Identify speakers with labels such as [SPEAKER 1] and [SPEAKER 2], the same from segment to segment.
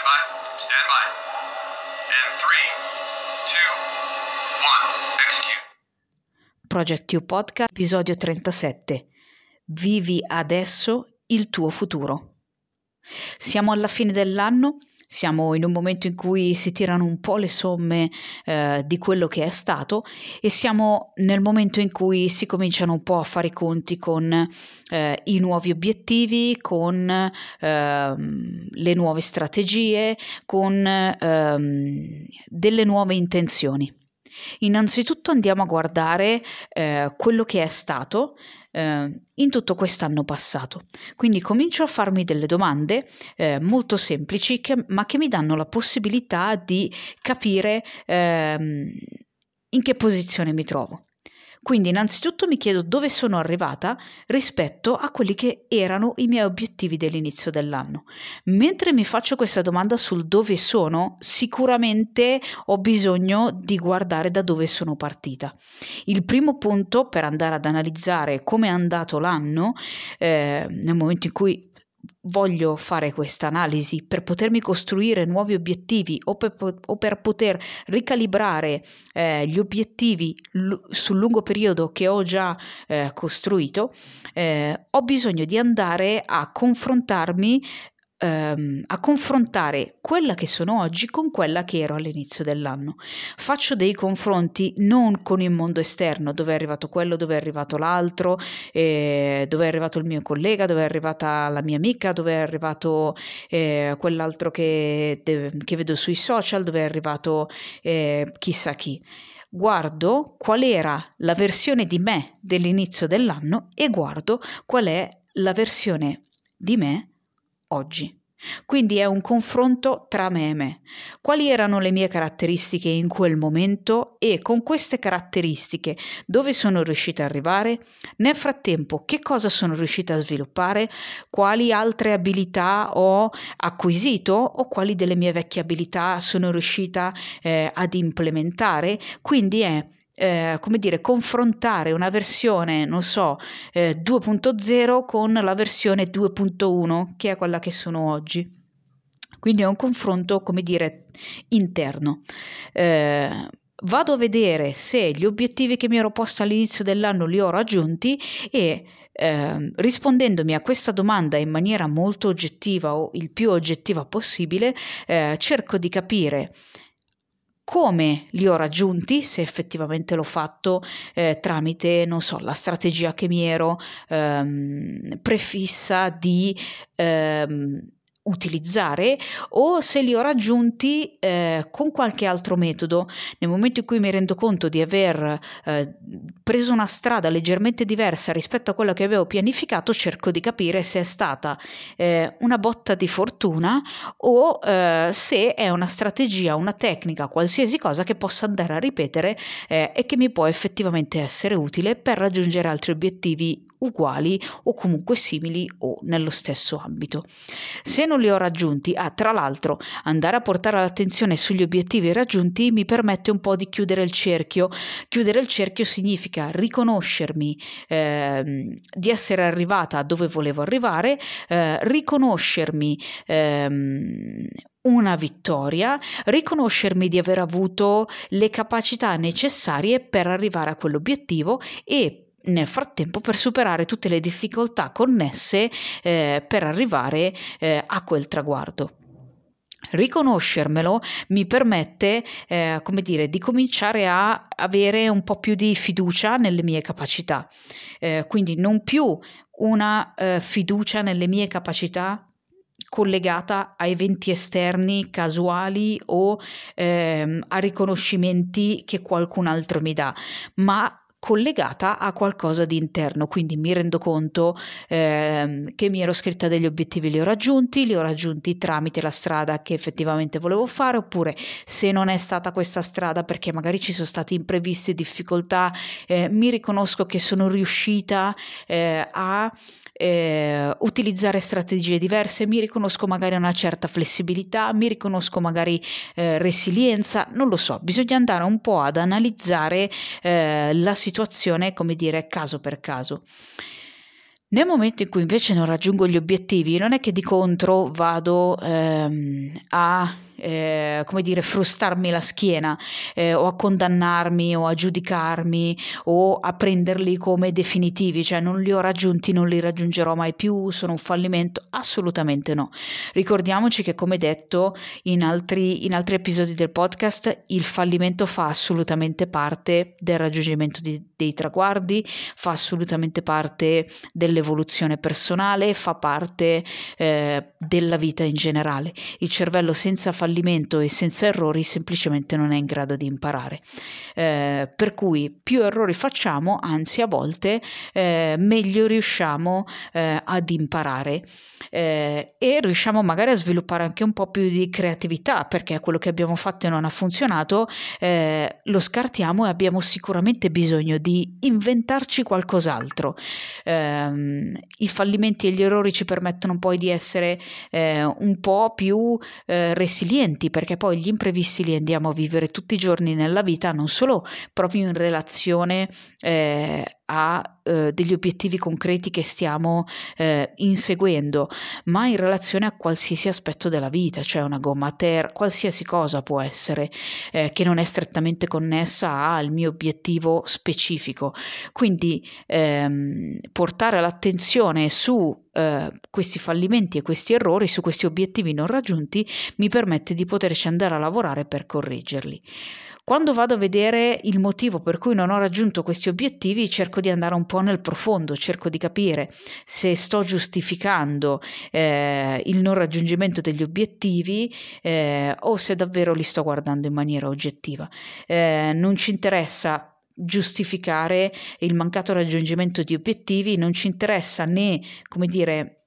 [SPEAKER 1] Stand by. Stand by. And three, two, one. Execute.
[SPEAKER 2] Project You Podcast, episodio 37. Vivi adesso il tuo futuro. Siamo alla fine dell'anno, siamo in un momento in cui si tirano un po' le somme eh, di quello che è stato e siamo nel momento in cui si cominciano un po' a fare i conti con eh, i nuovi obiettivi, con ehm, le nuove strategie, con ehm, delle nuove intenzioni. Innanzitutto andiamo a guardare eh, quello che è stato eh, in tutto quest'anno passato. Quindi comincio a farmi delle domande eh, molto semplici, che, ma che mi danno la possibilità di capire ehm, in che posizione mi trovo. Quindi innanzitutto mi chiedo dove sono arrivata rispetto a quelli che erano i miei obiettivi dell'inizio dell'anno. Mentre mi faccio questa domanda sul dove sono, sicuramente ho bisogno di guardare da dove sono partita. Il primo punto per andare ad analizzare come è andato l'anno, eh, nel momento in cui voglio fare questa analisi per potermi costruire nuovi obiettivi o per, o per poter ricalibrare eh, gli obiettivi l- sul lungo periodo che ho già eh, costruito, eh, ho bisogno di andare a confrontarmi ehm, a confrontare quella che sono oggi con quella che ero all'inizio dell'anno. Faccio dei confronti non con il mondo esterno, dove è arrivato quello, dove è arrivato l'altro, eh, dove è arrivato il mio collega, dove è arrivata la mia amica, dove è arrivato eh, quell'altro che, che, vedo sui social, dove è arrivato eh, chissà chi guardo qual era la versione di me dell'inizio dell'anno e guardo qual è la versione di me oggi. Quindi è un confronto tra me e me. Quali erano le mie caratteristiche in quel momento e con queste caratteristiche dove sono riuscita ad arrivare? Nel frattempo che cosa sono riuscita a sviluppare? Quali altre abilità ho acquisito o quali delle mie vecchie abilità sono riuscita eh, ad implementare? Quindi è eh, come dire, confrontare una versione, non so, eh, 2.0 con la versione 2.1, che è quella che sono oggi. Quindi è un confronto, come dire, interno. Eh, vado a vedere se gli obiettivi che mi ero posto all'inizio dell'anno li ho raggiunti e eh, rispondendomi a questa domanda in maniera molto oggettiva o il più oggettiva possibile, eh, cerco di capire come li ho raggiunti, se effettivamente l'ho fatto eh, tramite, non so, la strategia che mi ero ehm, prefissa di ehm, utilizzare o se li ho raggiunti eh, con qualche altro metodo. Nel momento in cui mi rendo conto di aver eh, preso una strada leggermente diversa rispetto a quella che avevo pianificato, cerco di capire se è stata eh, una botta di fortuna o eh, se è una strategia, una tecnica, qualsiasi cosa che possa andare a ripetere eh, e che mi può effettivamente essere utile per raggiungere altri obiettivi uguali o comunque simili o nello stesso ambito. Se non li ho raggiunti, ah, tra l'altro, andare a portare l'attenzione sugli obiettivi raggiunti mi permette un po' di chiudere il cerchio. Chiudere il cerchio significa riconoscermi eh, di essere arrivata dove volevo arrivare, eh, riconoscermi ehm, una vittoria, riconoscermi di aver avuto le capacità necessarie per arrivare a quell'obiettivo e nel frattempo per superare tutte le difficoltà connesse eh, per arrivare eh, a quel traguardo. Riconoscermelo mi permette, eh, come dire, di cominciare a avere un po' più di fiducia nelle mie capacità. Eh, quindi non più una eh, fiducia nelle mie capacità collegata a eventi esterni casuali o ehm, a riconoscimenti che qualcun altro mi dà, ma collegata a qualcosa di interno, quindi mi rendo conto eh, che mi ero scritta degli obiettivi, li ho raggiunti, li ho raggiunti tramite la strada che effettivamente volevo fare, oppure se non è stata questa strada perché magari ci sono stati imprevisti, difficoltà, eh, mi riconosco che sono riuscita eh, a eh, utilizzare strategie diverse, mi riconosco magari una certa flessibilità, mi riconosco magari eh, resilienza, non lo so, bisogna andare un po' ad analizzare eh, la situazione, come dire, caso per caso. Nel momento in cui invece non raggiungo gli obiettivi, non è che di contro vado ehm, a eh, come dire, frustarmi la schiena eh, o a condannarmi o a giudicarmi o a prenderli come definitivi, cioè non li ho raggiunti, non li raggiungerò mai più, sono un fallimento, assolutamente no. Ricordiamoci che come detto in altri, in altri episodi del podcast, il fallimento fa assolutamente parte del raggiungimento di, dei traguardi, fa assolutamente parte dell'evoluzione personale, fa parte eh, della vita in generale. Il cervello senza fallimento fallimento e senza errori semplicemente non è in grado di imparare. Eh, per cui più errori facciamo, anzi a volte eh, meglio riusciamo eh, ad imparare eh, e riusciamo magari a sviluppare anche un po' più di creatività perché quello che abbiamo fatto e non ha funzionato eh, lo scartiamo e abbiamo sicuramente bisogno di inventarci qualcos'altro. Ehm, I fallimenti e gli errori ci permettono poi di essere eh, un po' più resilienti resilienti perché poi gli imprevisti li andiamo a vivere tutti i giorni nella vita, non solo proprio in relazione eh, a eh, degli obiettivi concreti che stiamo eh, inseguendo, ma in relazione a qualsiasi aspetto della vita, cioè una gomma a terra, qualsiasi cosa può essere eh, che non è strettamente connessa al mio obiettivo specifico. Quindi ehm, portare l'attenzione su eh, questi fallimenti e questi errori, su questi obiettivi non raggiunti, mi permette di poterci andare a lavorare per correggerli. Quando vado a vedere il motivo per cui non ho raggiunto questi obiettivi, cerco di andare un po' nel profondo, cerco di capire se sto giustificando eh, il non raggiungimento degli obiettivi eh, o se davvero li sto guardando in maniera oggettiva. Eh, non ci interessa giustificare il mancato raggiungimento di obiettivi, non ci interessa né, come dire,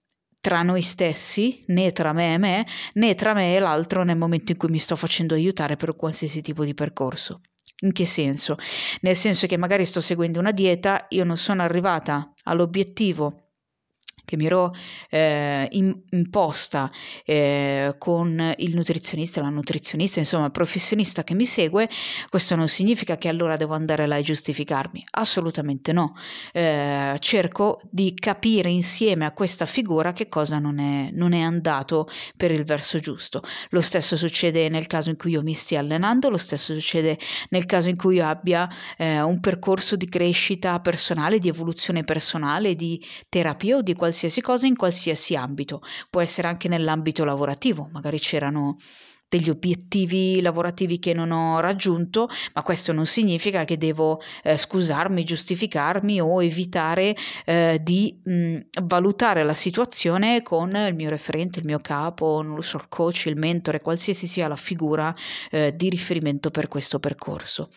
[SPEAKER 2] tra noi stessi, né tra me e me, né tra me e l'altro nel momento in cui mi sto facendo aiutare per qualsiasi tipo di percorso. In che senso? Nel senso che magari sto seguendo una dieta, io non sono arrivata all'obiettivo che mi ero eh, imposta eh, con il nutrizionista, la nutrizionista, insomma professionista che mi segue, questo non significa che allora devo andare là e giustificarmi, assolutamente no. Eh, cerco di capire insieme a questa figura che cosa non è, non è andato per il verso giusto. Lo stesso succede nel caso in cui io mi stia allenando, lo stesso succede nel caso in cui io abbia eh, un percorso di crescita personale, di evoluzione personale, di terapia o di qualsiasi qualsiasi cosa in qualsiasi ambito, può essere anche nell'ambito lavorativo, magari c'erano degli obiettivi lavorativi che non ho raggiunto, ma questo non significa che devo eh, scusarmi, giustificarmi o evitare eh, di mh, valutare la situazione con il mio referente, il mio capo, non lo so, il coach, il mentore, qualsiasi sia la figura eh, di riferimento per questo percorso.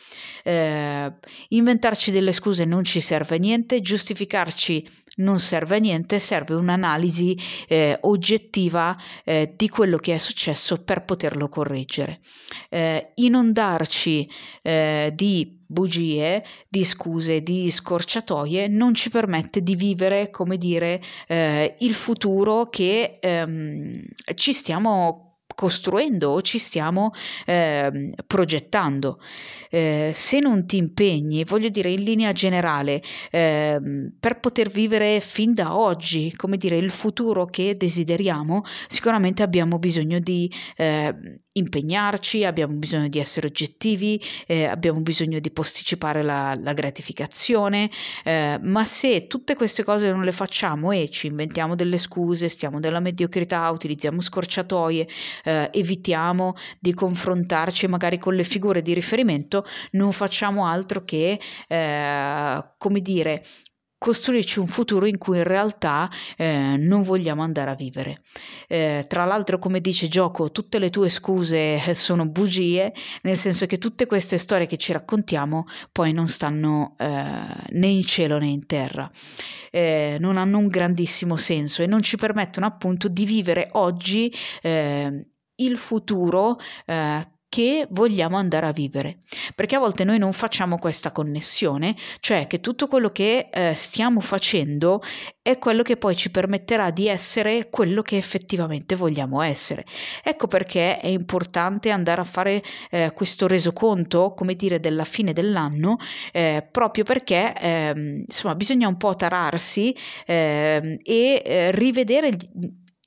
[SPEAKER 2] Eh, inventarci delle scuse non ci serve a niente, giustificarci non serve a niente, serve un'analisi eh, oggettiva eh, di quello che è successo per poterlo correggere. Eh, inondarci eh, di bugie, di scuse, di scorciatoie non ci permette di vivere, come dire, eh, il futuro che ehm, ci stiamo costruendo o ci stiamo eh, progettando. Eh, se non ti impegni, voglio dire in linea generale, eh, per poter vivere fin da oggi, come dire, il futuro che desideriamo, sicuramente abbiamo bisogno di ehm, impegnarci, abbiamo bisogno di essere oggettivi, eh, abbiamo bisogno di posticipare la, la gratificazione, eh, ma se tutte queste cose non le facciamo e ci inventiamo delle scuse, stiamo nella mediocrità, utilizziamo scorciatoie, eh, evitiamo di confrontarci magari con le figure di riferimento, non facciamo altro che, eh, come dire, costruirci un futuro in cui in realtà eh, non vogliamo andare a vivere. Eh, tra l'altro, come dice Gioco, tutte le tue scuse eh, sono bugie, nel senso che tutte queste storie che ci raccontiamo poi non stanno eh, né in cielo né in terra, eh, non hanno un grandissimo senso e non ci permettono appunto di vivere oggi eh, il futuro che vogliamo andare a vivere. Perché a volte noi non facciamo questa connessione, cioè che tutto quello che eh, stiamo facendo è quello che poi ci permetterà di essere quello che effettivamente vogliamo essere. Ecco perché è importante andare a fare eh, questo resoconto, come dire, della fine dell'anno, eh, proprio perché ehm, insomma bisogna un po' tararsi ehm, e eh, rivedere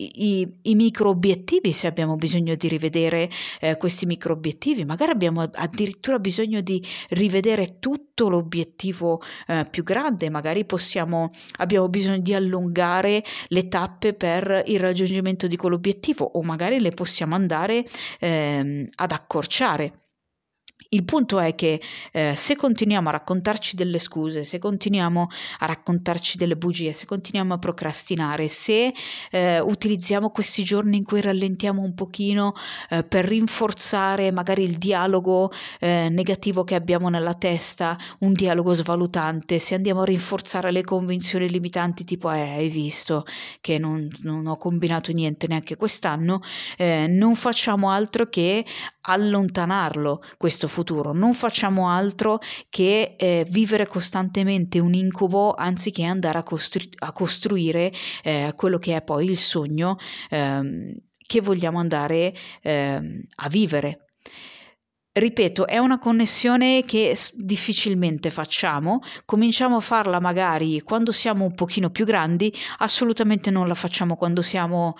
[SPEAKER 2] i, i micro obiettivi, se abbiamo bisogno di rivedere eh, questi micro obiettivi, magari abbiamo addirittura bisogno di rivedere tutto l'obiettivo eh, più grande, magari possiamo, abbiamo bisogno di allungare le tappe per il raggiungimento di quell'obiettivo o magari le possiamo andare eh, ad accorciare. Il punto è che eh, se continuiamo a raccontarci delle scuse, se continuiamo a raccontarci delle bugie, se continuiamo a procrastinare, se eh, utilizziamo questi giorni in cui rallentiamo un pochino eh, per rinforzare magari il dialogo eh, negativo che abbiamo nella testa, un dialogo svalutante, se andiamo a rinforzare le convinzioni limitanti tipo eh, hai visto che non, non, ho combinato niente neanche quest'anno, eh, non facciamo altro che allontanarlo questo futuro, non facciamo altro che eh, vivere costantemente un incubo anziché andare a, costru- a costruire eh, quello che è poi il sogno ehm, che vogliamo andare ehm, a vivere. Ripeto, è una connessione che difficilmente facciamo, cominciamo a farla magari quando siamo un pochino più grandi, assolutamente non la facciamo quando siamo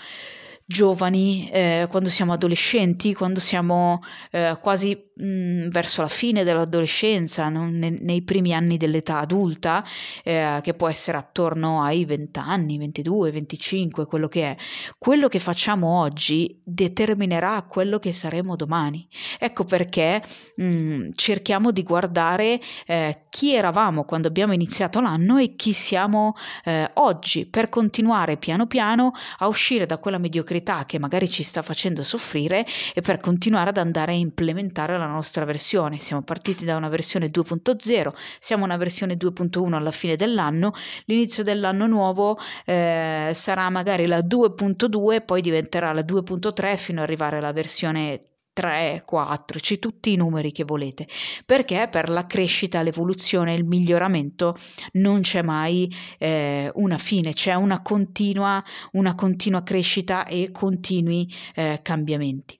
[SPEAKER 2] giovani, eh, quando siamo adolescenti, quando siamo eh, quasi mh, mm, verso la fine dell'adolescenza, non, ne, nei primi anni dell'età adulta, eh, che può essere attorno ai 20 anni, 22, 25, quello che è. Quello che facciamo oggi determinerà quello che saremo domani. Ecco perché mh, mm, cerchiamo di guardare eh, chi eravamo quando abbiamo iniziato l'anno e chi siamo eh, oggi per continuare piano piano a uscire da quella mediocrità che magari ci sta facendo soffrire e per continuare ad andare a implementare la nostra versione. Siamo partiti da una versione 2.0, siamo una versione 2.1 alla fine dell'anno, l'inizio dell'anno nuovo eh, sarà magari la 2.2, poi diventerà la 2.3 fino ad arrivare alla versione 3, 4, c'è tutti i numeri che volete, perché per la crescita, l'evoluzione, il miglioramento non c'è mai eh, una fine, c'è una continua, una continua crescita e continui eh, cambiamenti.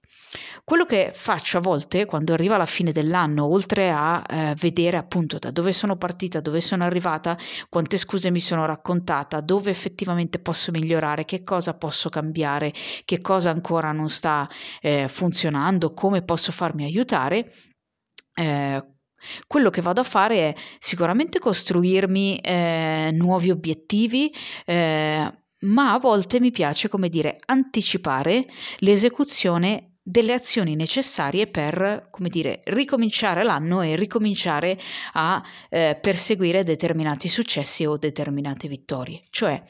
[SPEAKER 2] Quello che faccio a volte quando arriva la fine dell'anno, oltre a eh, vedere appunto da dove sono partita, dove sono arrivata, quante scuse mi sono raccontata, dove effettivamente posso migliorare, che cosa posso cambiare, che cosa ancora non sta eh, funzionando, come posso farmi aiutare, eh, quello che vado a fare è sicuramente costruirmi eh, nuovi obiettivi, eh, ma a volte mi piace, come dire, anticipare l'esecuzione delle azioni necessarie per, come dire, ricominciare l'anno e ricominciare a eh, perseguire determinati successi o determinate vittorie. Cioè,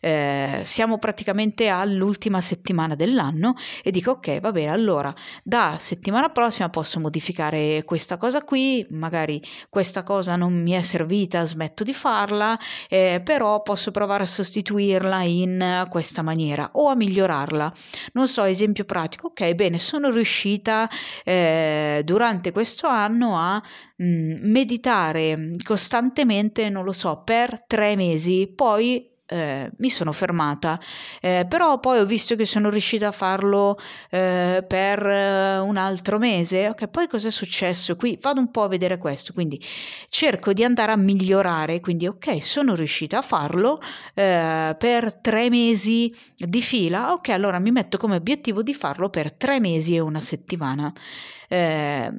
[SPEAKER 2] eh, siamo praticamente all'ultima settimana dell'anno e dico ok, va bene, allora da settimana prossima posso modificare questa cosa qui, magari questa cosa non mi è servita, smetto di farla, eh, però posso provare a sostituirla in questa maniera o a migliorarla. Non so, esempio pratico, ok, bene, sono riuscita eh, durante questo anno a mh, mm, meditare costantemente, non lo so, per tre mesi, poi eh, mi sono fermata, eh, però poi ho visto che sono riuscita a farlo eh, per eh, un altro mese. Ok, poi cosa è successo? Qui vado un po' a vedere questo, quindi cerco di andare a migliorare. Quindi, ok, sono riuscita a farlo eh, per tre mesi di fila. Ok, allora mi metto come obiettivo di farlo per tre mesi e una settimana. Eh,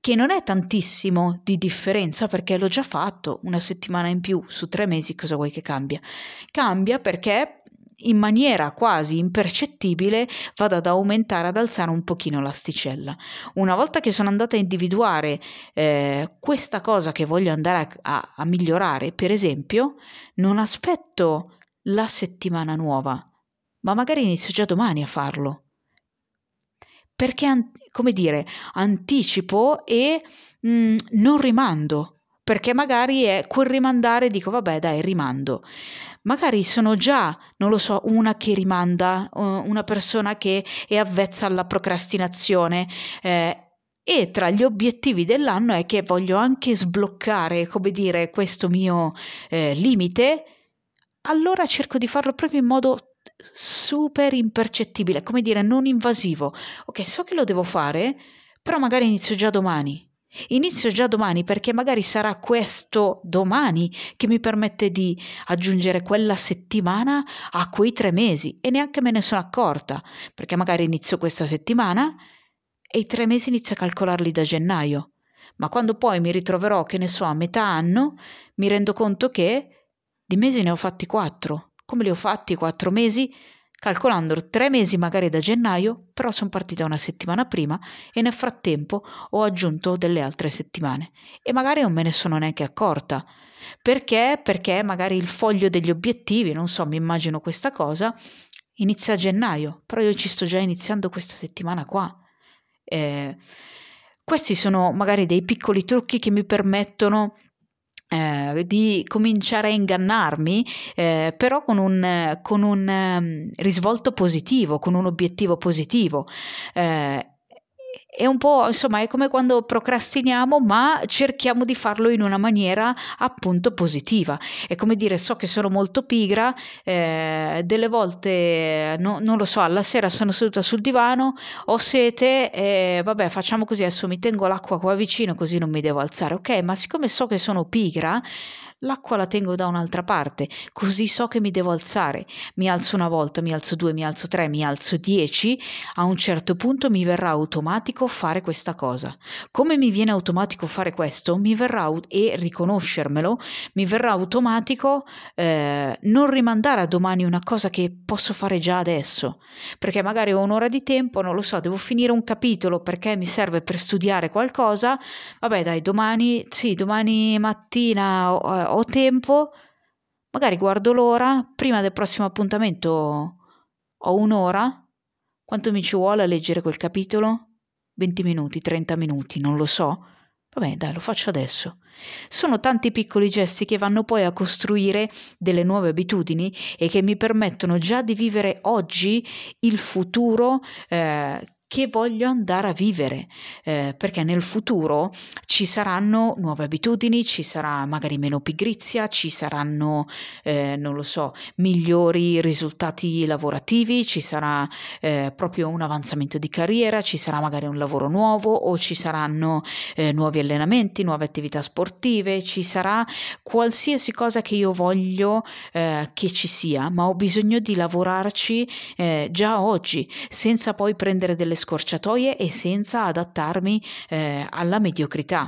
[SPEAKER 2] che non è tantissimo di differenza perché l'ho già fatto una settimana in più su tre mesi, cosa vuoi che cambia? Cambia perché in maniera quasi impercettibile vado ad aumentare, ad alzare un pochino l'asticella. Una volta che sono andata a individuare eh, questa cosa che voglio andare a, a, a migliorare, per esempio, non aspetto la settimana nuova, ma magari inizio già domani a farlo perché, come dire, anticipo e mh, mm, non rimando, perché magari è quel rimandare, dico vabbè dai, rimando. Magari sono già, non lo so, una che rimanda, una persona che è avvezza alla procrastinazione. Eh, e tra gli obiettivi dell'anno è che voglio anche sbloccare, come dire, questo mio eh, limite, allora cerco di farlo proprio in modo super impercettibile, come dire, non invasivo. Ok, so che lo devo fare, però magari inizio già domani. Inizio già domani perché magari sarà questo domani che mi permette di aggiungere quella settimana a quei tre mesi e neanche me ne sono accorta perché magari inizio questa settimana e i tre mesi inizio a calcolarli da gennaio. Ma quando poi mi ritroverò, che ne so, a metà anno, mi rendo conto che di mesi ne ho fatti quattro. Come li ho fatti quattro mesi? calcolando tre mesi magari da gennaio, però sono partita una settimana prima e nel frattempo ho aggiunto delle altre settimane e magari non me ne sono neanche accorta. Perché? Perché magari il foglio degli obiettivi, non so, mi immagino questa cosa, inizia a gennaio, però io ci sto già iniziando questa settimana qua. Eh, questi sono magari dei piccoli trucchi che mi permettono eh, di cominciare a ingannarmi, eh, però con un, con un um, risvolto positivo, con un obiettivo positivo. Eh, è un po' insomma è come quando procrastiniamo ma cerchiamo di farlo in una maniera appunto positiva. È come dire so che sono molto pigra eh, delle volte no, non lo so alla sera sono seduta sul divano ho sete e vabbè facciamo così adesso mi tengo l'acqua qua vicino così non mi devo alzare. Ok ma siccome so che sono pigra l'acqua la tengo da un'altra parte, così so che mi devo alzare. Mi alzo una volta, mi alzo due, mi alzo tre, mi alzo dieci, a un certo punto mi verrà automatico fare questa cosa. Come mi viene automatico fare questo, mi verrà e riconoscermelo, mi verrà automatico eh, non rimandare a domani una cosa che posso fare già adesso, perché magari ho un'ora di tempo, non lo so, devo finire un capitolo perché mi serve per studiare qualcosa, vabbè dai, domani, sì, domani mattina eh, ho tempo, magari guardo l'ora, prima del prossimo appuntamento ho un'ora, quanto mi ci vuole a leggere quel capitolo? 20 minuti, 30 minuti, non lo so. Vabbè, dai, lo faccio adesso. Sono tanti piccoli gesti che vanno poi a costruire delle nuove abitudini e che mi permettono già di vivere oggi il futuro eh, che voglio andare a vivere, eh, perché nel futuro ci saranno nuove abitudini, ci sarà magari meno pigrizia, ci saranno, eh, non lo so, migliori risultati lavorativi, ci sarà eh, proprio un avanzamento di carriera, ci sarà magari un lavoro nuovo o ci saranno eh, nuovi allenamenti, nuove attività sportive, ci sarà qualsiasi cosa che io voglio eh, che ci sia, ma ho bisogno di lavorarci eh, già oggi, senza poi prendere delle scorciatoie e senza adattarmi eh, alla mediocrità.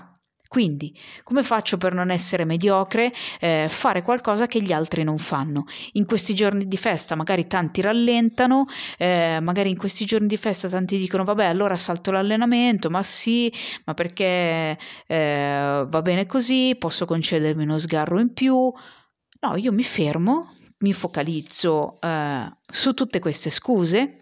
[SPEAKER 2] Quindi, come faccio per non essere mediocre? Eh, fare qualcosa che gli altri non fanno. In questi giorni di festa magari tanti rallentano, eh, magari in questi giorni di festa tanti dicono vabbè allora salto l'allenamento, ma sì, ma perché eh, va bene così, posso concedermi uno sgarro in più. No, io mi fermo, mi focalizzo eh, su tutte queste scuse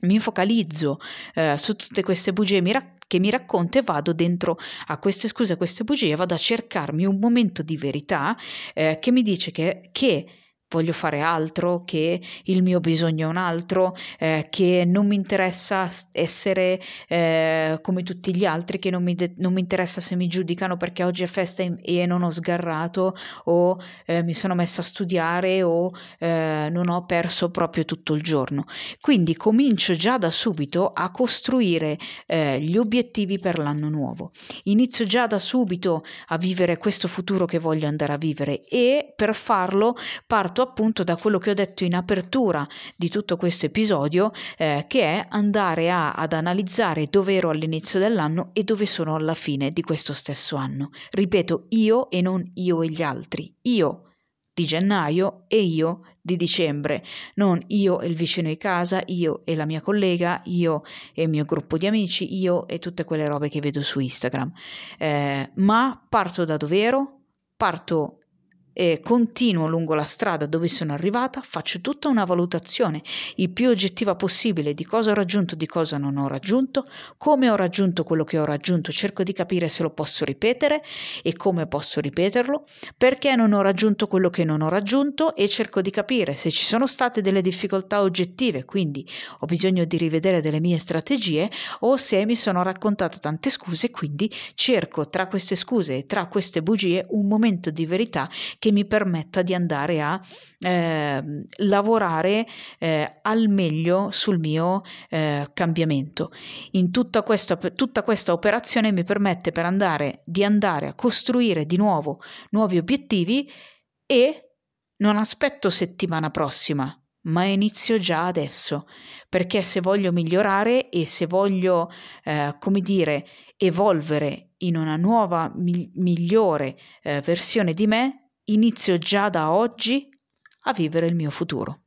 [SPEAKER 2] mi focalizzo eh, su tutte queste bugie mi rac- che mi racconta e vado dentro a queste scuse, a queste bugie, vado a cercarmi un momento di verità eh, che mi dice che, che voglio fare altro, che il mio bisogno è un altro, eh, che non mi interessa essere eh, come tutti gli altri, che non mi, de- non mi, interessa se mi giudicano perché oggi è festa e non ho sgarrato o eh, mi sono messa a studiare o eh, non ho perso proprio tutto il giorno. Quindi comincio già da subito a costruire eh, gli obiettivi per l'anno nuovo. Inizio già da subito a vivere questo futuro che voglio andare a vivere e per farlo parto partito appunto da quello che ho detto in apertura di tutto questo episodio, eh, che è andare a, ad analizzare dove ero all'inizio dell'anno e dove sono alla fine di questo stesso anno. Ripeto, io e non io e gli altri. Io di gennaio e io di dicembre, non io e il vicino di casa, io e la mia collega, io e il mio gruppo di amici, io e tutte quelle robe che vedo su Instagram. Eh, ma parto da dove ero, parto e continuo lungo la strada dove sono arrivata, faccio tutta una valutazione il più oggettiva possibile di cosa ho raggiunto, di cosa non ho raggiunto, come ho raggiunto quello che ho raggiunto, cerco di capire se lo posso ripetere e come posso ripeterlo, perché non ho raggiunto quello che non ho raggiunto e cerco di capire se ci sono state delle difficoltà oggettive, quindi ho bisogno di rivedere delle mie strategie o se mi sono raccontata tante scuse, quindi cerco tra queste scuse e tra queste bugie un momento di verità che mi permetta di andare a eh, lavorare eh, al meglio sul mio eh, cambiamento. In tutta questa, tutta questa operazione mi permette per andare, di andare a costruire di nuovo nuovi obiettivi e non aspetto settimana prossima, ma inizio già adesso, perché se voglio migliorare e se voglio, eh, come dire, evolvere in una nuova, mi- migliore eh, versione di me, inizio già da oggi a vivere il mio futuro.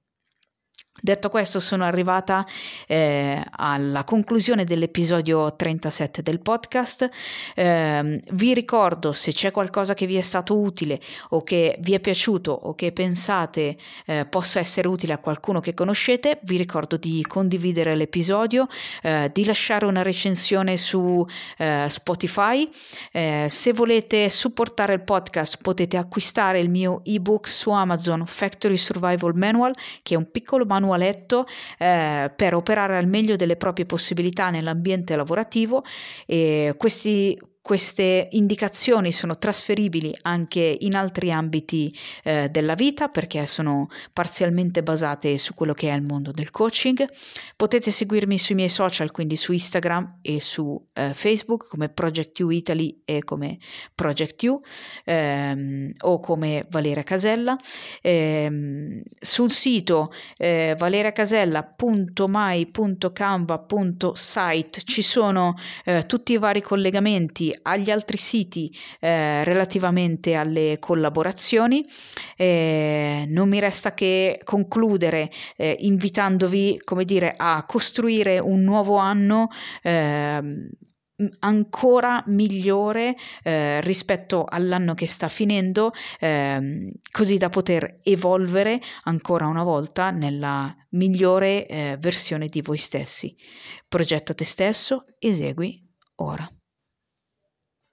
[SPEAKER 2] Detto questo, sono arrivata eh, alla conclusione dell'episodio 37 del podcast. Eh, vi ricordo se c'è qualcosa che vi è stato utile o che vi è piaciuto o che pensate eh, possa essere utile a qualcuno che conoscete, vi ricordo di condividere l'episodio, eh, di lasciare una recensione su eh, Spotify. Eh, se volete supportare il podcast potete acquistare il mio ebook su Amazon Factory Survival Manual, che è un piccolo manuale letto eh, per operare al meglio delle proprie possibilità nell'ambiente lavorativo e questi queste indicazioni sono trasferibili anche in altri ambiti eh, della vita perché sono parzialmente basate su quello che è il mondo del coaching. Potete seguirmi sui miei social, quindi su Instagram e su eh, Facebook come Project U Italy e come Project U ehm, o come Valeria Casella. Ehm, sul sito eh, valeriacasella.mai.canva.site ci sono eh, tutti i vari collegamenti agli altri siti eh, relativamente alle collaborazioni. Eh, non mi resta che concludere eh, invitandovi, come dire, a costruire un nuovo anno ehm, ancora migliore eh, rispetto all'anno che sta finendo, eh, così da poter evolvere ancora una volta nella migliore eh, versione di voi stessi. Progetta te stesso, esegui ora.